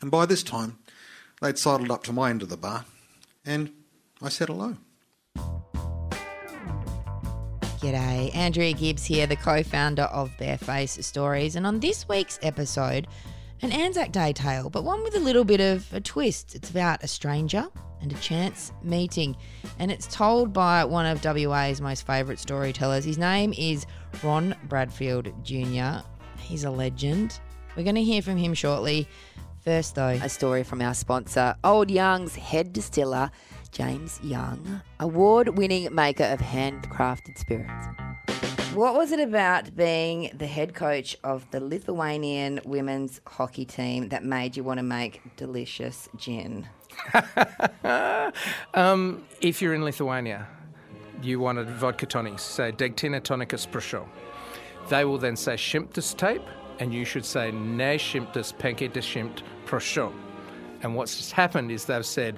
And by this time, they'd sidled up to my end of the bar, and I said hello. G'day, Andrea Gibbs here, the co founder of Barefaced Stories. And on this week's episode, an Anzac Day tale, but one with a little bit of a twist. It's about a stranger and a chance meeting, and it's told by one of WA's most favourite storytellers. His name is Ron Bradfield Jr., he's a legend. We're going to hear from him shortly. First, though, a story from our sponsor, Old Young's head distiller, James Young, award winning maker of handcrafted spirits. What was it about being the head coach of the Lithuanian women's hockey team that made you want to make delicious gin? um, if you're in Lithuania, you wanted vodka tonics, say Degtina tonicus prosciutto. They will then say Shimtas tape, and you should say Ne Shimtas Penke de Shimt prosciutto. And what's happened is they've said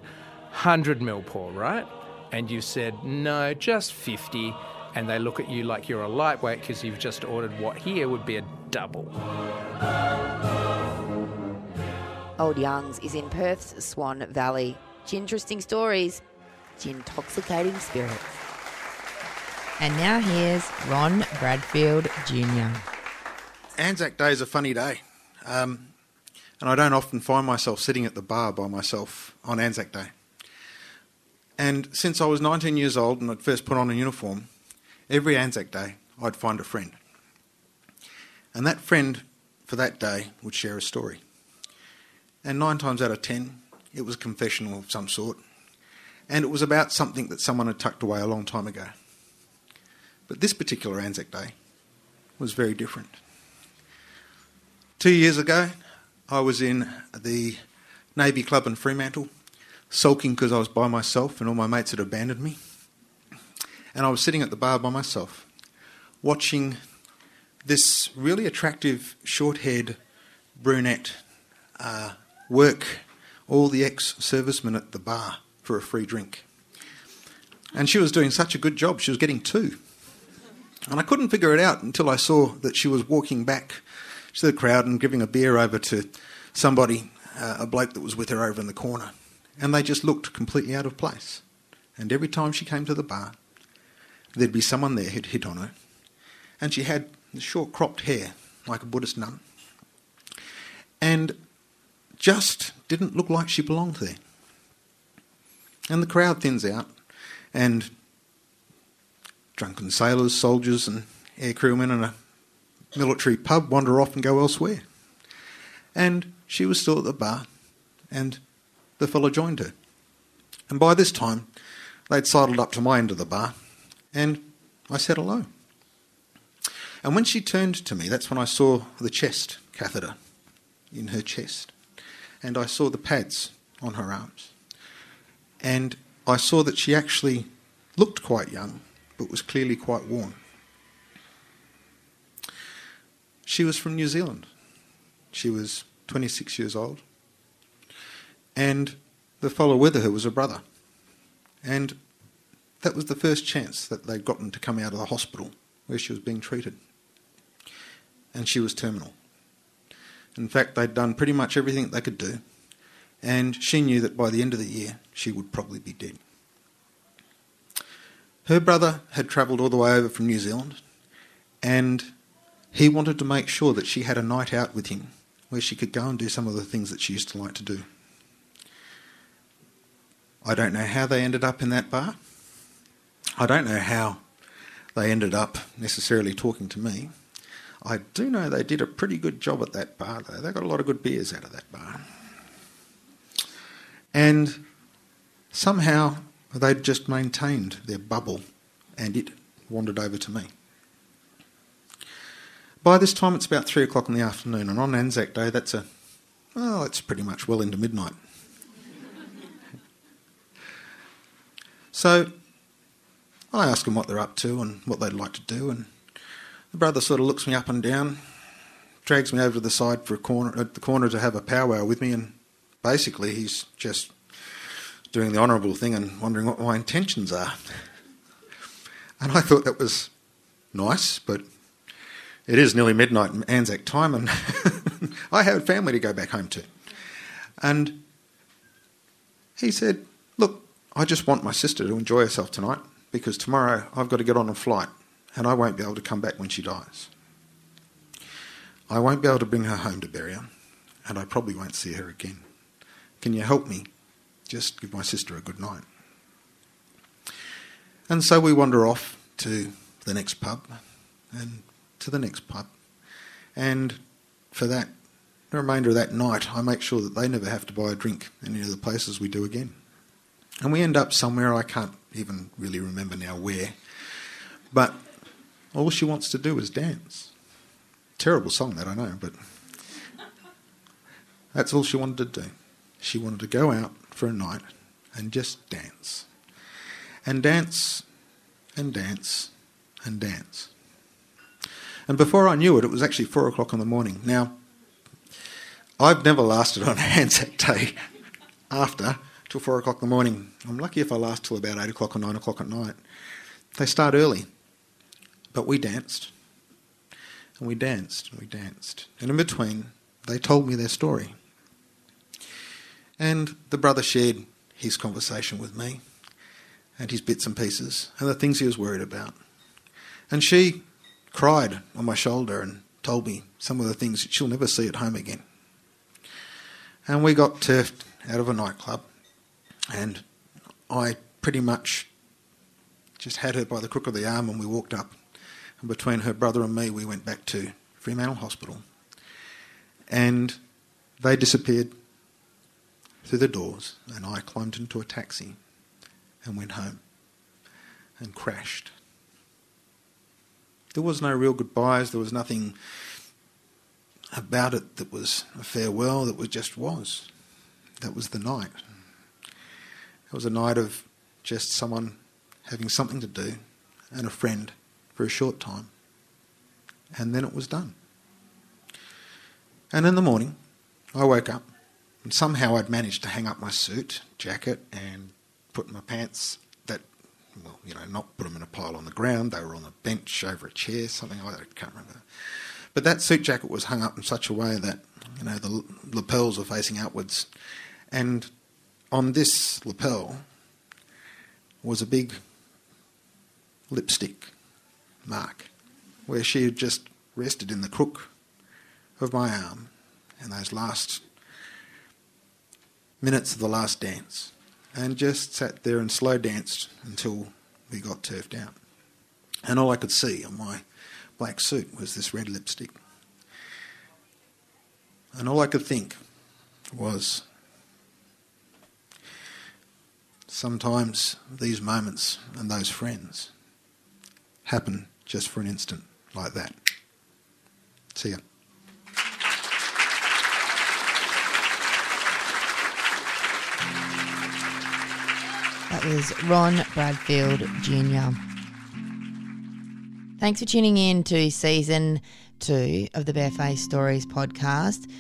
100 mil pour, right? And you said, no, just 50. And they look at you like you're a lightweight because you've just ordered what here would be a double. Old Young's is in Perth's Swan Valley. Interesting stories, intoxicating spirits. And now here's Ron Bradfield Jr. Anzac Day is a funny day. Um, and I don't often find myself sitting at the bar by myself on Anzac Day. And since I was 19 years old and I'd first put on a uniform, every Anzac Day I'd find a friend. And that friend for that day would share a story. And nine times out of ten, it was a confessional of some sort. And it was about something that someone had tucked away a long time ago. But this particular Anzac Day was very different. Two years ago, I was in the Navy Club in Fremantle sulking because I was by myself and all my mates had abandoned me. And I was sitting at the bar by myself, watching this really attractive, short haired brunette uh, work all the ex servicemen at the bar for a free drink. And she was doing such a good job, she was getting two. And I couldn't figure it out until I saw that she was walking back to the crowd and giving a beer over to somebody, uh, a bloke that was with her over in the corner and they just looked completely out of place. And every time she came to the bar, there'd be someone there who'd hit on her. And she had short cropped hair, like a Buddhist nun. And just didn't look like she belonged there. And the crowd thins out, and drunken sailors, soldiers, and air crewmen and a military pub wander off and go elsewhere. And she was still at the bar, and the fellow joined her. And by this time, they'd sidled up to my end of the bar, and I said hello. And when she turned to me, that's when I saw the chest catheter in her chest, and I saw the pads on her arms. And I saw that she actually looked quite young, but was clearly quite worn. She was from New Zealand. She was 26 years old and the fellow with her was a brother. And that was the first chance that they'd gotten to come out of the hospital where she was being treated. And she was terminal. In fact, they'd done pretty much everything they could do, and she knew that by the end of the year she would probably be dead. Her brother had travelled all the way over from New Zealand, and he wanted to make sure that she had a night out with him where she could go and do some of the things that she used to like to do. I don't know how they ended up in that bar. I don't know how they ended up necessarily talking to me. I do know they did a pretty good job at that bar, though. They got a lot of good beers out of that bar. And somehow they'd just maintained their bubble and it wandered over to me. By this time, it's about three o'clock in the afternoon, and on Anzac Day, that's a well, it's pretty much well into midnight. So I ask them what they're up to and what they'd like to do, and the brother sort of looks me up and down, drags me over to the side for a corner at the corner to have a powwow with me, and basically he's just doing the honourable thing and wondering what my intentions are. And I thought that was nice, but it is nearly midnight Anzac time, and I have family to go back home to. And he said, Look, I just want my sister to enjoy herself tonight because tomorrow I've got to get on a flight and I won't be able to come back when she dies. I won't be able to bring her home to bury her and I probably won't see her again. Can you help me? Just give my sister a good night. And so we wander off to the next pub and to the next pub. And for that, the remainder of that night, I make sure that they never have to buy a drink in any of the places we do again. And we end up somewhere, I can't even really remember now where, but all she wants to do is dance. Terrible song that, I know, but that's all she wanted to do. She wanted to go out for a night and just dance. And dance and dance and dance. And before I knew it, it was actually four o'clock in the morning. Now, I've never lasted on Anzac Day after till four o'clock in the morning. I'm lucky if I last till about eight o'clock or nine o'clock at night. They start early, but we danced, and we danced, and we danced. And in between, they told me their story. And the brother shared his conversation with me, and his bits and pieces, and the things he was worried about. And she cried on my shoulder and told me some of the things that she'll never see at home again. And we got turfed out of a nightclub, and I pretty much just had her by the crook of the arm and we walked up. And between her brother and me, we went back to Fremantle Hospital. And they disappeared through the doors, and I climbed into a taxi and went home and crashed. There was no real goodbyes, there was nothing about it that was a farewell, that was just was. That was the night. It was a night of just someone having something to do and a friend for a short time. And then it was done. And in the morning, I woke up and somehow I'd managed to hang up my suit, jacket, and put my pants well, you know, not put them in a pile on the ground. They were on a bench over a chair, something like that. I can't remember. But that suit jacket was hung up in such a way that, you know, the lapels were facing outwards, And on this lapel was a big lipstick mark where she had just rested in the crook of my arm in those last minutes of the last dance and just sat there and slow danced until we got turfed out. And all I could see on my black suit was this red lipstick. And all I could think was sometimes these moments and those friends happen just for an instant like that. See ya. That was Ron Bradfield Jr. Thanks for tuning in to season two of the Barefaced Stories podcast.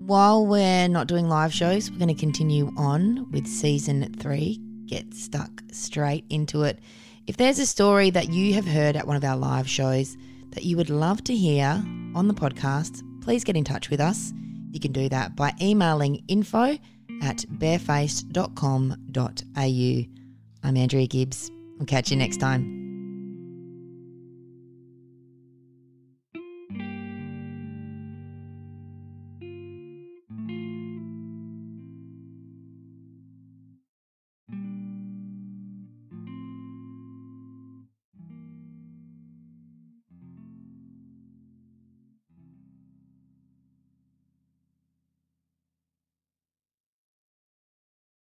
While we're not doing live shows, we're going to continue on with season three. Get stuck straight into it. If there's a story that you have heard at one of our live shows that you would love to hear on the podcast, please get in touch with us. You can do that by emailing info at barefaced.com.au. I'm Andrea Gibbs. We'll catch you next time.